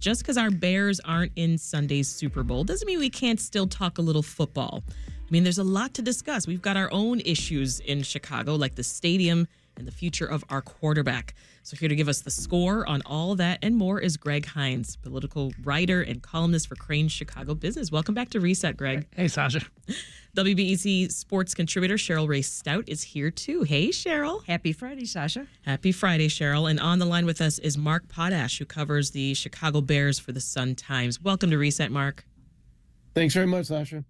just because our Bears aren't in Sunday's Super Bowl doesn't mean we can't still talk a little football. I mean, there's a lot to discuss. We've got our own issues in Chicago, like the stadium and the future of our quarterback. So, here to give us the score on all that and more is Greg Hinz, political writer and columnist for Crain's Chicago Business. Welcome back to Reset, Greg. Hey, Sasha. WBEZ sports contributor Cheryl Raye-Stout is here too. Hey, Cheryl. Happy Friday, Sasha. Happy Friday, Cheryl. And on the line with us is Mark Potash, who covers the Chicago Bears for the Sun Times. Welcome to Reset, Mark. Thanks very much, Sasha.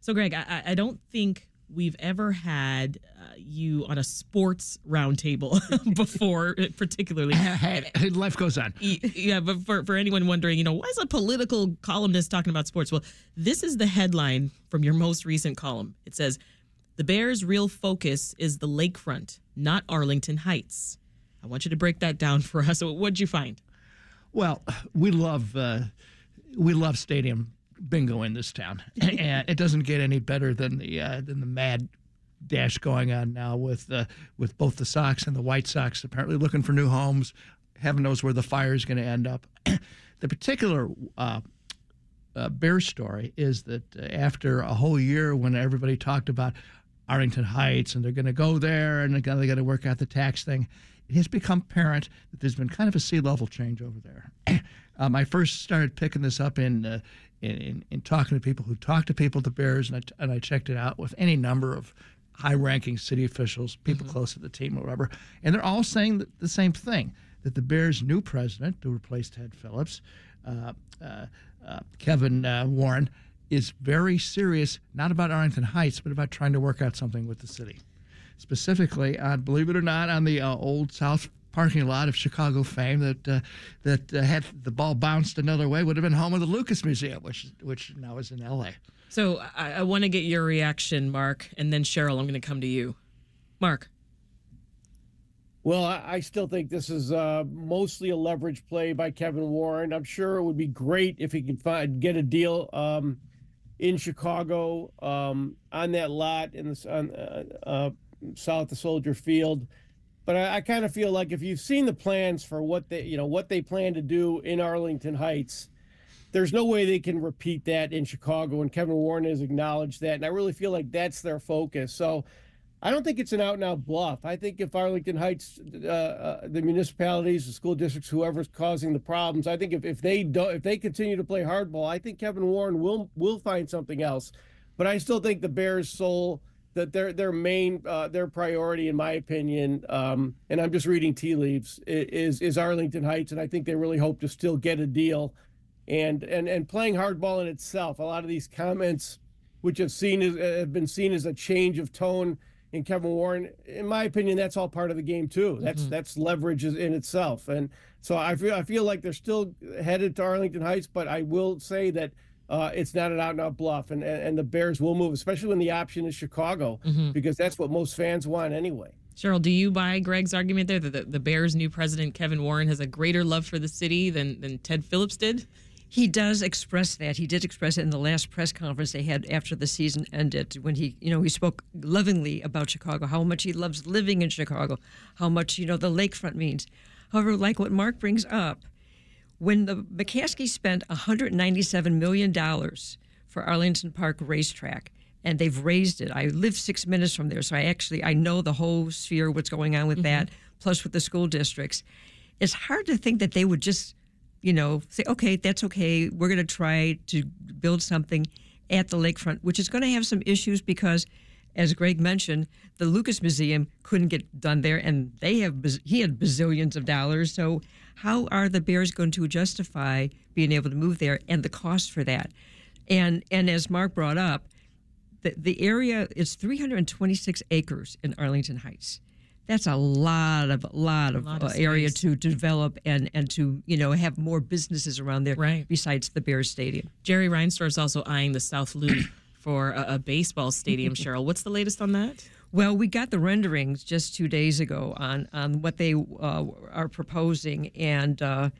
So, Greg, I, I don't think we've ever had uh, you on a sports roundtable before, particularly. Life goes on. Yeah, but for, for anyone wondering, you know, why is a political columnist talking about sports? Well, this is the headline from your most recent column. It says, The Bears' real focus is the lakefront, not Arlington Heights. I want you to break that down for us. What'd you find? Well, we love uh, we love stadium bingo in this town, and it doesn't get any better than the uh, than the mad dash going on now with uh, with both the Sox and the White Sox apparently looking for new homes. Heaven knows where the fire is going to end up. the particular uh, uh, bear story is that uh, after a whole year when everybody talked about Arlington Heights and they're going to go there and they're going to work out the tax thing, it has become apparent that there's been kind of a sea level change over there. I first started picking this up in, uh, in, in, in talking to people who talk to people at the Bears, and I, and I checked it out with any number of high-ranking city officials, people mm-hmm. close to the team, or whatever, and they're all saying the same thing: that the Bears' new president, who replaced Ted Phillips, uh, uh, uh, Kevin uh, Warren, is very serious, not about Arlington Heights, but about trying to work out something with the city specifically on, believe it or not, on the uh, old South parking lot of Chicago fame that uh, that uh, had the ball bounced another way would have been home of the Lucas Museum, which which now is in L.A. So I, I want to get your reaction, Mark, and then Cheryl. I'm going to come to you, Mark. Well, I, I still think this is uh, mostly a leverage play by Kevin Warren. I'm sure it would be great if he could find get a deal um, in Chicago um, on that lot in the on, uh, uh, south of Soldier Field. But I, I kind of feel like if you've seen the plans for what they, you know, what they plan to do in Arlington Heights, there's no way they can repeat that in Chicago. And Kevin Warren has acknowledged that, and I really feel like that's their focus. So I don't think it's an out and out bluff. I think if Arlington Heights, uh, uh, the municipalities, the school districts, whoever's causing the problems, I think if, if they don't, if they continue to play hardball, I think Kevin Warren will will find something else. But I still think the Bears' sole that their their main uh, their priority, in my opinion, um, and I'm just reading tea leaves, is is Arlington Heights, and I think they really hope to still get a deal, and and and playing hardball in itself. A lot of these comments, which have seen as, have been seen as a change of tone in Kevin Warren, in my opinion, that's all part of the game too. That's mm-hmm. that's leverage in itself, and so I feel I feel like they're still headed to Arlington Heights, but I will say that uh, it's not an out and out bluff, and, and the Bears will move, especially when the option is Chicago, mm-hmm. because that's what most fans want anyway. Cheryl, do you buy Greg's argument there that the, the Bears' new president Kevin Warren has a greater love for the city than than Ted Phillips did? He does express that. He did express it in the last press conference they had after the season ended, when he, you know, he spoke lovingly about Chicago, how much he loves living in Chicago, how much you know the lakefront means. However, like what Mark brings up, when the McCaskey spent $197 million for Arlington Park Racetrack, and they've raised it. I live six minutes from there, so I actually I know the whole sphere, what's going on with mm-hmm. that, plus with the school districts. It's hard to think that they would just, you know, say, okay, that's okay. We're going to try to build something at the lakefront, which is going to have some issues because, as Greg mentioned, the Lucas Museum couldn't get done there, and they have he had bazillions of dollars. So how are the Bears going to justify being able to move there and the cost for that? And and as Mark brought up, the, the area is 326 acres in Arlington Heights. That's a lot of lot of, lot of uh, area to develop and and to you know have more businesses around there right. besides the Bears Stadium. Jerry Reinsdorf is also eyeing the South Loop for a, a baseball stadium. Cheryl, what's the latest on that? Well, we got the renderings just two days ago on on what they uh, are proposing, and uh,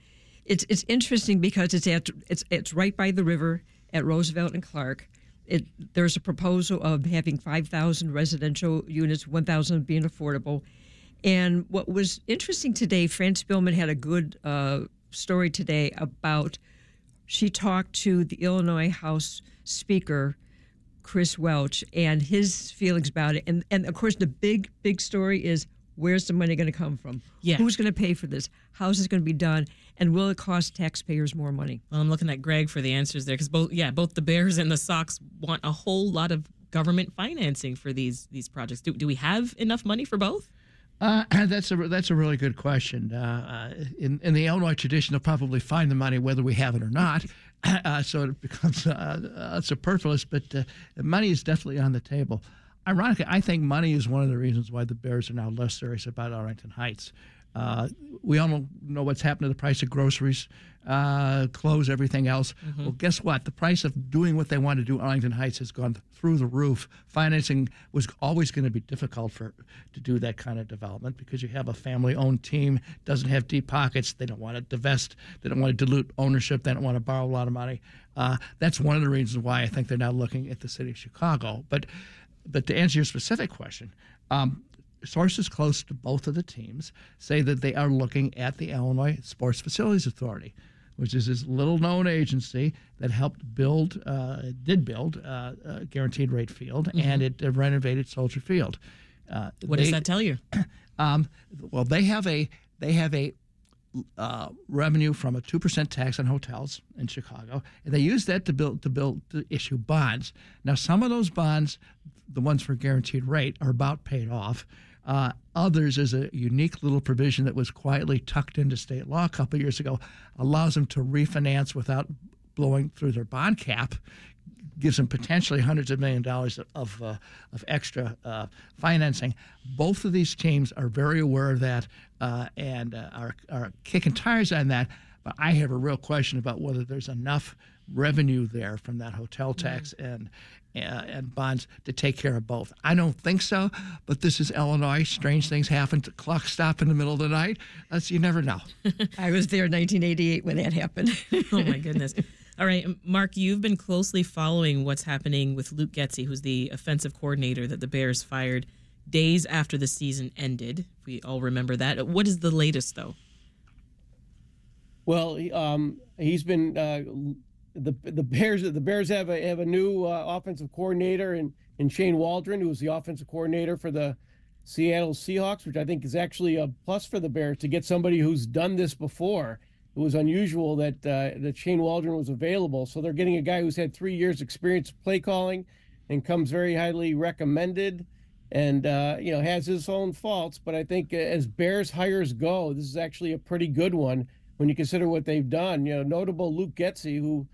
it's it's interesting because it's at it's it's right by the river at Roosevelt and Clark. It, there's a proposal of having 5,000 residential units, 1,000 being affordable. And what was interesting today, Fran Spielman had a good uh, story today about she talked to the Illinois House Speaker Chris Welch and his feelings about it. And and of course the big big story is where's the money going to come from? Yeah. Who's going to pay for this? How's this going to be done? And will it cost taxpayers more money? Well, I'm looking at Greg for the answers there because both, yeah, both the Bears and the Sox want a whole lot of government financing for these these projects. Do, do we have enough money for both? Uh, that's a that's a really good question. Uh, uh, in in the Illinois tradition, they'll probably find the money whether we have it or not. Uh, so it becomes uh, superfluous. But uh, money is definitely on the table. Ironically, I think money is one of the reasons why the Bears are now less serious about Arlington Heights. Uh, we all know what's happened to the price of groceries, uh, clothes, everything else. Mm-hmm. Well, guess what? The price of doing what they want to do, in Arlington Heights, has gone through the roof. Financing was always going to be difficult for to do that kind of development because you have a family-owned team, doesn't have deep pockets. They don't want to divest. They don't want to dilute ownership. They don't want to borrow a lot of money. Uh, that's one of the reasons why I think they're now looking at the city of Chicago. But, but to answer your specific question. Um, sources close to both of the teams say that they are looking at the Illinois Sports Facilities Authority, which is this little known agency that helped build, uh, did build uh, a guaranteed rate field, mm-hmm. and it uh, renovated Soldier Field. Uh, what they, does that tell you? Um, well, they have a they have a uh, revenue from a two percent tax on hotels in Chicago, and they use that to build to build to issue bonds. Now, some of those bonds, the ones for guaranteed rate, are about paid off. Uh, others is a unique little provision that was quietly tucked into state law a couple years ago, allows them to refinance without blowing through their bond cap, gives them potentially hundreds of million dollars of, uh, of extra uh, financing. Both of these teams are very aware of that uh, and uh, are, are kicking tires on that. But I have a real question about whether there's enough revenue there from that hotel tax mm. and uh, and bonds to take care of both. I don't think so, but this is Illinois. Strange things happen. The clock stop in the middle of the night. That's, you never know. I was there in 1988 when that happened. oh my goodness. All right, Mark, you've been closely following what's happening with Luke Getsy, who's the offensive coordinator that the Bears fired days after the season ended. We all remember that. What is the latest, though? Well, um, he's been uh, the the Bears the Bears have a have a new uh, offensive coordinator in in Shane Waldron, who was the offensive coordinator for the Seattle Seahawks, which I think is actually a plus for the Bears to get somebody who's done this before. It was unusual that uh, that Shane Waldron was available, so they're getting a guy who's had three years experience play calling, and comes very highly recommended, and uh, you know has his own faults. But I think as Bears hires go, this is actually a pretty good one when you consider what they've done. You know, notable Luke Getsy, who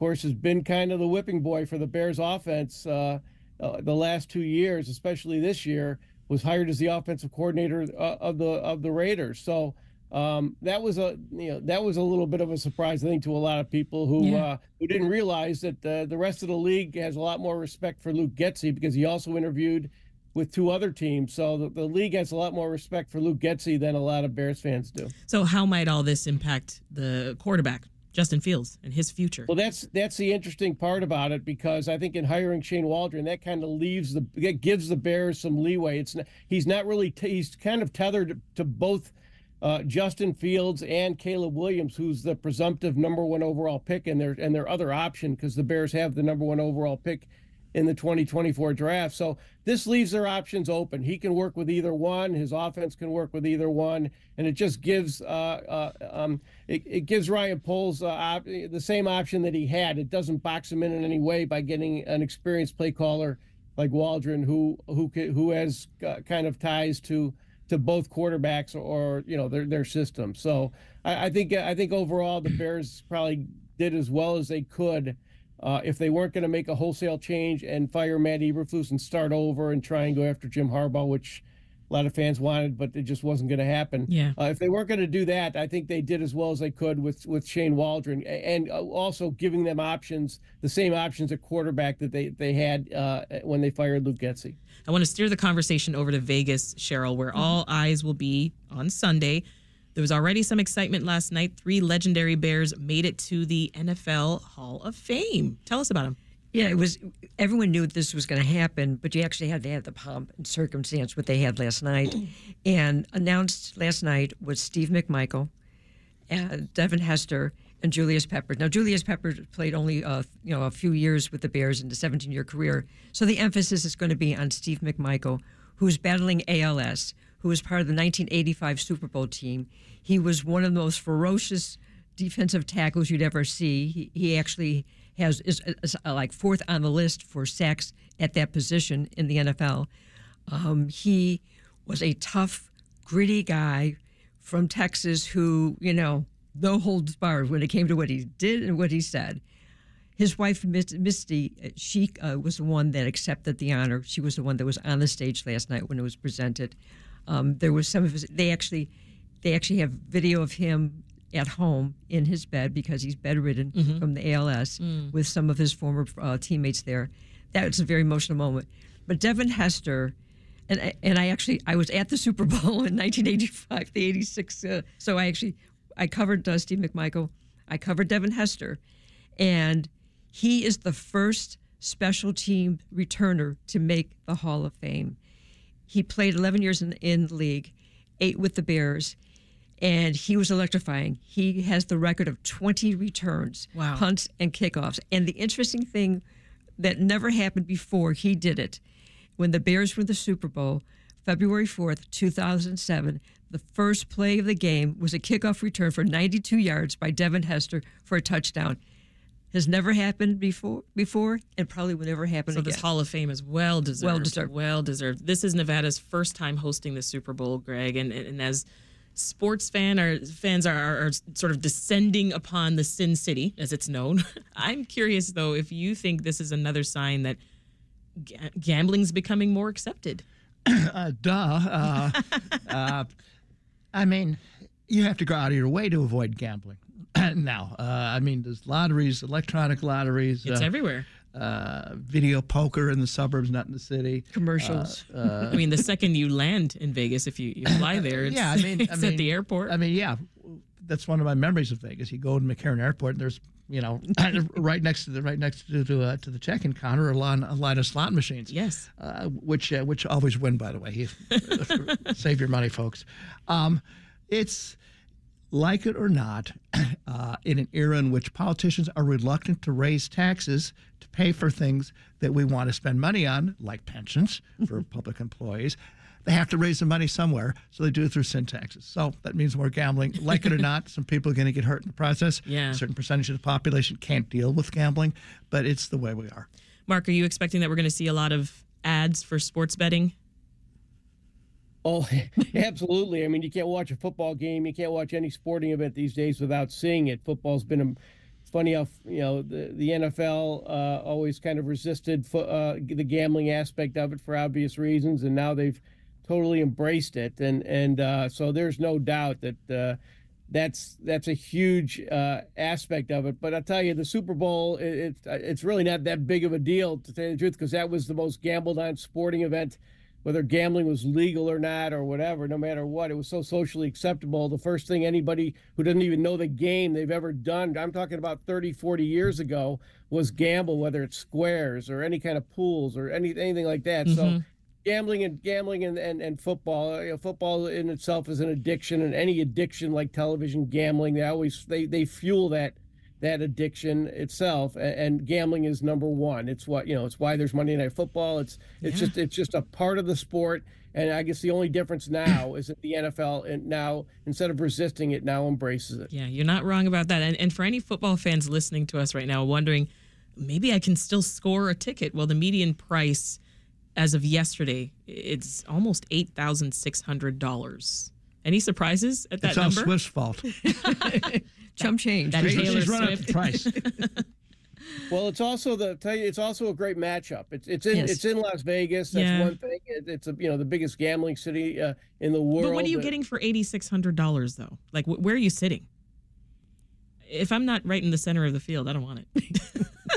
course, has been kind of the whipping boy for the Bears offense uh, uh, the last two years, especially this year. Was hired as the offensive coordinator uh, of the of the Raiders. So um, that was a you know that was a little bit of a surprise, I think, to a lot of people who yeah. uh, who didn't realize that the rest of the league has a lot more respect for Luke Getsy because he also interviewed with two other teams. So the, the league has a lot more respect for Luke Getsy than a lot of Bears fans do. So how might all this impact the quarterback? Justin Fields and his future. Well, that's that's the interesting part about it because I think in hiring Shane Waldron, that kind of leaves the that gives the Bears some leeway. It's not, he's not really t- he's kind of tethered to both uh, Justin Fields and Caleb Williams, who's the presumptive number one overall pick, and their and their other option because the Bears have the number one overall pick in the 2024 draft. So this leaves their options open. He can work with either one. His offense can work with either one, and it just gives uh, uh, um, it, it, gives Ryan Poles uh, op- the same option that he had. It doesn't box him in in any way by getting an experienced play caller like Waldron, who who who has uh, kind of ties to to both quarterbacks or, you know their their system. So I, I think I think overall the Bears probably did as well as they could uh, if they weren't going to make a wholesale change and fire Matt Eberflus and start over and try and go after Jim Harbaugh, which a lot of fans wanted, but it just wasn't going to happen. Yeah. Uh, if they weren't going to do that, I think they did as well as they could with with Shane Waldron and uh, also giving them options, the same options at quarterback that they they had uh, when they fired Luke Getsy. I want to steer the conversation over to Vegas, Cheryl, where all eyes will be on Sunday there was already some excitement last night. Three legendary Bears made it to the NFL Hall of Fame. Tell us about them. Yeah, it was. Everyone knew this was going to happen, but you actually had to have the pomp and circumstance what they had last night. And announced last night was Steve McMichael, and Devin Hester and Julius Peppers. Now, Julius Peppers played only uh, you know a few years with the Bears in the 17-year career, so the emphasis is going to be on Steve McMichael, who's battling ALS, who was part of the 1985 Super Bowl team. He was one of the most ferocious defensive tackles you'd ever see. He, he actually has is, is, uh, like fourth on the list for sacks at that position in the NFL. Um, he was a tough, gritty guy from Texas who, you know, no holds barred when it came to what he did and what he said. His wife, Misty, she uh, was the one that accepted the honor. She was the one that was on the stage last night when it was presented. Um, there was some of his. They actually, they actually have video of him at home in his bed because he's bedridden mm-hmm. from the ALS mm. with some of his former uh, teammates there. That was a very emotional moment. But Devin Hester, and and I actually I was at the Super Bowl in 1985, the 86. Uh, so I actually I covered uh, Steve McMichael. I covered Devin Hester, and he is the first special team returner to make the Hall of Fame. He played 11 years in, in the league, eight with the Bears, and he was electrifying. He has the record of 20 returns, wow. punts, and kickoffs. And the interesting thing that never happened before, he did it. When the Bears were the Super Bowl, February 4th, 2007, the first play of the game was a kickoff return for 92 yards by Devin Hester for a touchdown. Has never happened before, before, and probably will never happen so again. So this Hall of Fame is well deserved. Well deserved. Well deserved. This is Nevada's first time hosting the Super Bowl, Greg, and, and as sports fan or fans are, are, are, sort of descending upon the Sin City, as it's known. I'm curious though if you think this is another sign that ga- gambling's becoming more accepted. uh, duh. Uh, uh, I mean, you have to go out of your way to avoid gambling. now, uh, I mean, there's lotteries, electronic lotteries. It's uh, everywhere. Uh, video poker in the suburbs, not in the city. Commercials. Uh, uh, I mean, the second you land in Vegas, if you, you fly there, it's, yeah, I mean, it's I mean, at the airport. I mean, yeah, that's one of my memories of Vegas. You go to McCarran Airport, and there's you know, right next to the right next to to, uh, to the check-in counter, a line a line of slot machines. Yes, uh, which uh, which always win, by the way. Save your money, folks. Um, it's like it or not, uh, in an era in which politicians are reluctant to raise taxes to pay for things that we want to spend money on, like pensions for public employees, they have to raise the money somewhere, so they do it through sin taxes. So that means more gambling. Like it or not, some people are going to get hurt in the process. Yeah. A certain percentage of the population can't deal with gambling, but it's the way we are. Mark, are you expecting that we're going to see a lot of ads for sports betting? Oh, absolutely. I mean, you can't watch a football game, you can't watch any sporting event these days without seeing it. Football's been a funny how you know the, the NFL uh, always kind of resisted fo- uh, the gambling aspect of it for obvious reasons, and now they've totally embraced it, and and uh, so there's no doubt that uh, that's that's a huge uh, aspect of it. But I'll tell you, the Super Bowl it, it's it's really not that big of a deal to tell you the truth because that was the most gambled on sporting event. Whether gambling was legal or not, or whatever, no matter what, it was so socially acceptable. The first thing anybody who doesn't even know the game they've ever done, I'm talking about 30, 40 years ago, was gamble, whether it's squares or any kind of pools or any, anything like that. Mm-hmm. So gambling and gambling and, and, and football you know, football in itself is an addiction and any addiction like television gambling they always they, they fuel that that addiction itself and, and gambling is number one it's what you know it's why there's monday night football it's it's yeah. just it's just a part of the sport and i guess the only difference now is that the nfl and uh, now instead of resisting it now embraces it yeah you're not wrong about that and, and for any football fans listening to us right now wondering maybe i can still score a ticket well the median price as of yesterday, it's almost eight thousand six hundred dollars. Any surprises at that it's number? It's Swift's fault. Chump change. That Taylor She's run up the price. well, it's also the tell you, it's also a great matchup. It's it's in yes. it's in Las Vegas. That's yeah. one thing. It, it's a you know the biggest gambling city uh, in the world. But what are you getting for eighty six hundred dollars though? Like wh- where are you sitting? If I'm not right in the center of the field, I don't want it.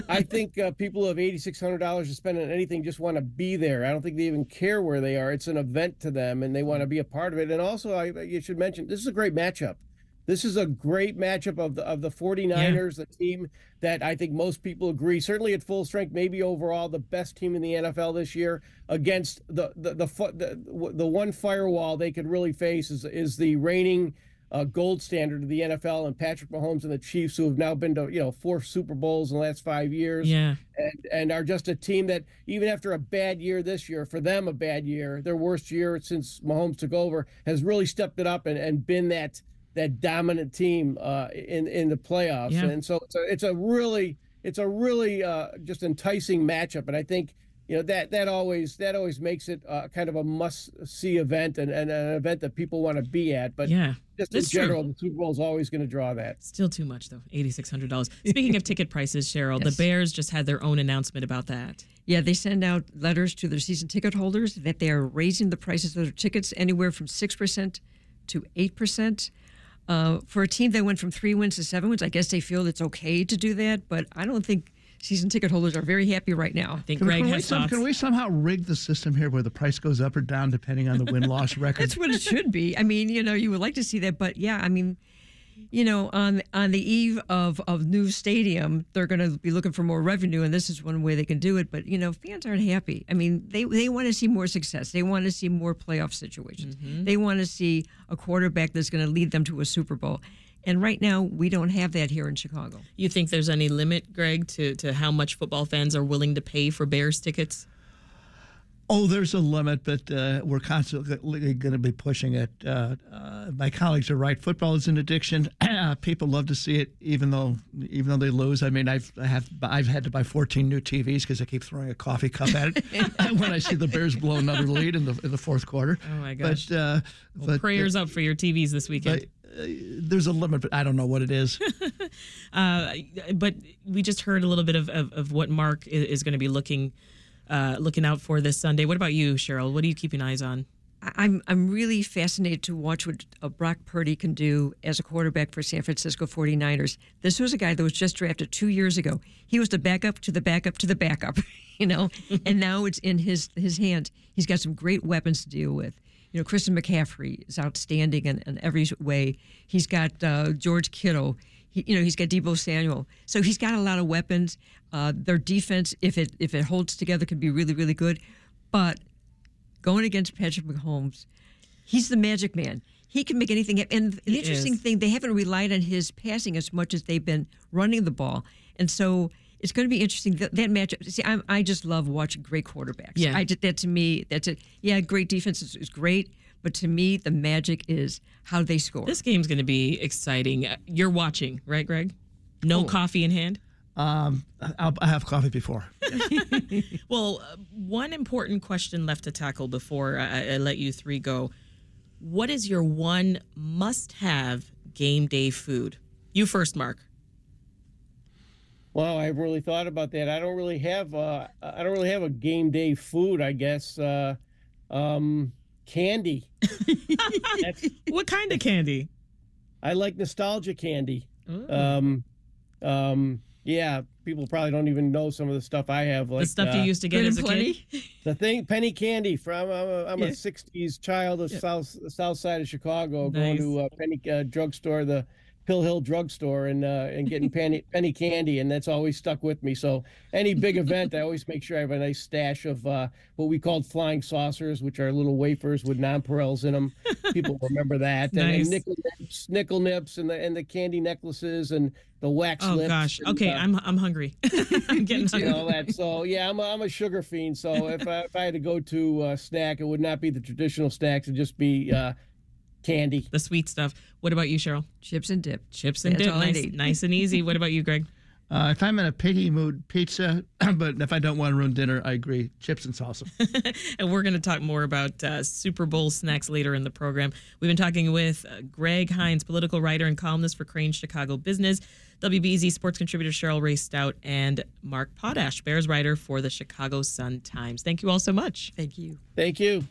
I think uh, people who have eighty six hundred dollars to spend on anything just want to be there. I don't think they even care where they are. It's an event to them, and they want to be a part of it. And also, I, you should mention this is a great matchup. This is a great matchup of the of the 49ers, yeah. the team that I think most people agree, certainly at full strength, maybe overall the best team in the NFL this year, against the the the the, the, one firewall they could really face is is the reigning uh, gold standard of the NFL and Patrick Mahomes and the Chiefs, who have now been to you know four Super Bowls in the last five years, Yeah. and and are just a team that even after a bad year this year, for them a bad year, their worst year since Mahomes took over, has really stepped it up and, and been that that dominant team uh, in in the playoffs. Yeah. And so it's a, it's a really it's a really uh, just enticing matchup, and I think you know that that always that always makes it uh, kind of a must see event and, and an event that people want to be at. But Yeah. just in That's true. general, the Super Bowl is always going to draw that. Still too much though. Eighty six hundred dollars. Speaking of ticket prices, Cheryl, Yes. the Bears just had their own announcement about that. Yeah, they send out letters to their season ticket holders that they are raising the prices of their tickets anywhere from 6% to 8%. Uh, for a team that went from three wins to seven wins, I guess they feel it's okay to do that, but I don't think season ticket holders are very happy right now. I think Can, we- Greg can we has some- can we somehow rig the system here where the price goes up or down depending on the win loss record? That's what it should be. I mean, you know, you would like to see that, but yeah, I mean, you know, on on the eve of of new stadium, they're going to be looking for more revenue, and this is one way they can do it. But you know, fans aren't happy. I mean, they they want to see more success. They want to see more playoff situations. Mm-hmm. They want to see a quarterback that's going to lead them to a Super Bowl. And right now, we don't have that here in Chicago. You think there's any limit, Greg, to, to how much football fans are willing to pay for Bears tickets? Oh, there's a limit, but uh, we're constantly going to be pushing it. Uh, uh, my colleagues are right. Football is an addiction. People love to see it, even though even though they lose. I mean, I've I have I've had to buy 14 new TVs because I keep throwing a coffee cup at it when I see the Bears blow another lead in the in the fourth quarter. Oh, my gosh. But, uh, but Prayers up for your TVs this weekend. uh, there's a limit, but I don't know what it is. Uh, but we just heard a little bit of, of, of what Mark is going to be looking uh, looking out for this Sunday. What about you, Cheryl? What are you keeping eyes on? I'm I'm really fascinated to watch what uh, Brock Purdy can do as a quarterback for San Francisco 49ers. This was a guy that was just drafted two years ago. He was the backup to the backup to the backup, you know, and now it's in his his hands. He's got some great weapons to deal with. You know, Christian McCaffrey is outstanding in, in every way. He's got uh, George Kittle. He, you know, he's got Deebo Samuel. So he's got a lot of weapons. Uh, their defense, if it if it holds together, can be really really good. But going against Patrick Mahomes, he's the magic man. He can make anything happen. And the He interesting is. thing, they haven't relied on his passing as much as they've been running the ball. And so it's going to be interesting that, that matchup. See, I'm, I just love watching great quarterbacks. Yeah. I did that to me. That's it. Yeah, great defense is, is great, but to me, the magic is how they score. This game's going to be exciting. Uh, You're watching, right, Greg? No Oh. coffee in hand? Um, I'll, I have coffee before. Well, uh, one important question left to tackle before I, I let you three go. What is your one must have game day food? You first, Mark. Well, I haven't really thought about that. I don't really have uh, I don't really have a game day food. I guess uh, um, candy. What kind of candy? I like nostalgia candy. Ooh. Um, um, yeah, people probably don't even know some of the stuff I have. Like the stuff uh, you used to get Good as and a kid? the thing, penny candy from. I'm a, I'm Yeah. a '60s child of south south side of Chicago, Nice. going to a penny uh, drugstore, the Pill Hill drugstore, and uh, and getting penny penny candy, and that's always stuck with me. So any big event, I always make sure I have a nice stash of uh, what we called flying saucers, which are little wafers with nonpareils in them. People remember that. And, Nice. and nickel nips, nickel nips, and the and the candy necklaces and the wax Oh gosh. and, Okay, uh, I'm I'm hungry. I'm getting you hungry. know that. So yeah, I'm a, I'm a sugar fiend. So if I, if I had to go to uh, snack, it would not be the traditional snacks. It'd just be uh, candy. The sweet stuff. What about you, Cheryl? Chips and dip. Chips and That's dip. all I Nice, nice and easy. What about you, Greg? Uh, if I'm in a piggy mood, pizza. but if I don't want to ruin dinner, I agree. Chips and salsa. and we're going to talk more about uh, Super Bowl snacks later in the program. We've been talking with uh, Greg Hinz, political writer and columnist for Crain Chicago Business, WBEZ sports contributor Cheryl Raye-Stout, and Mark Potash, Bears writer for the Chicago Sun Times. Thank you all so much. Thank you. Thank you.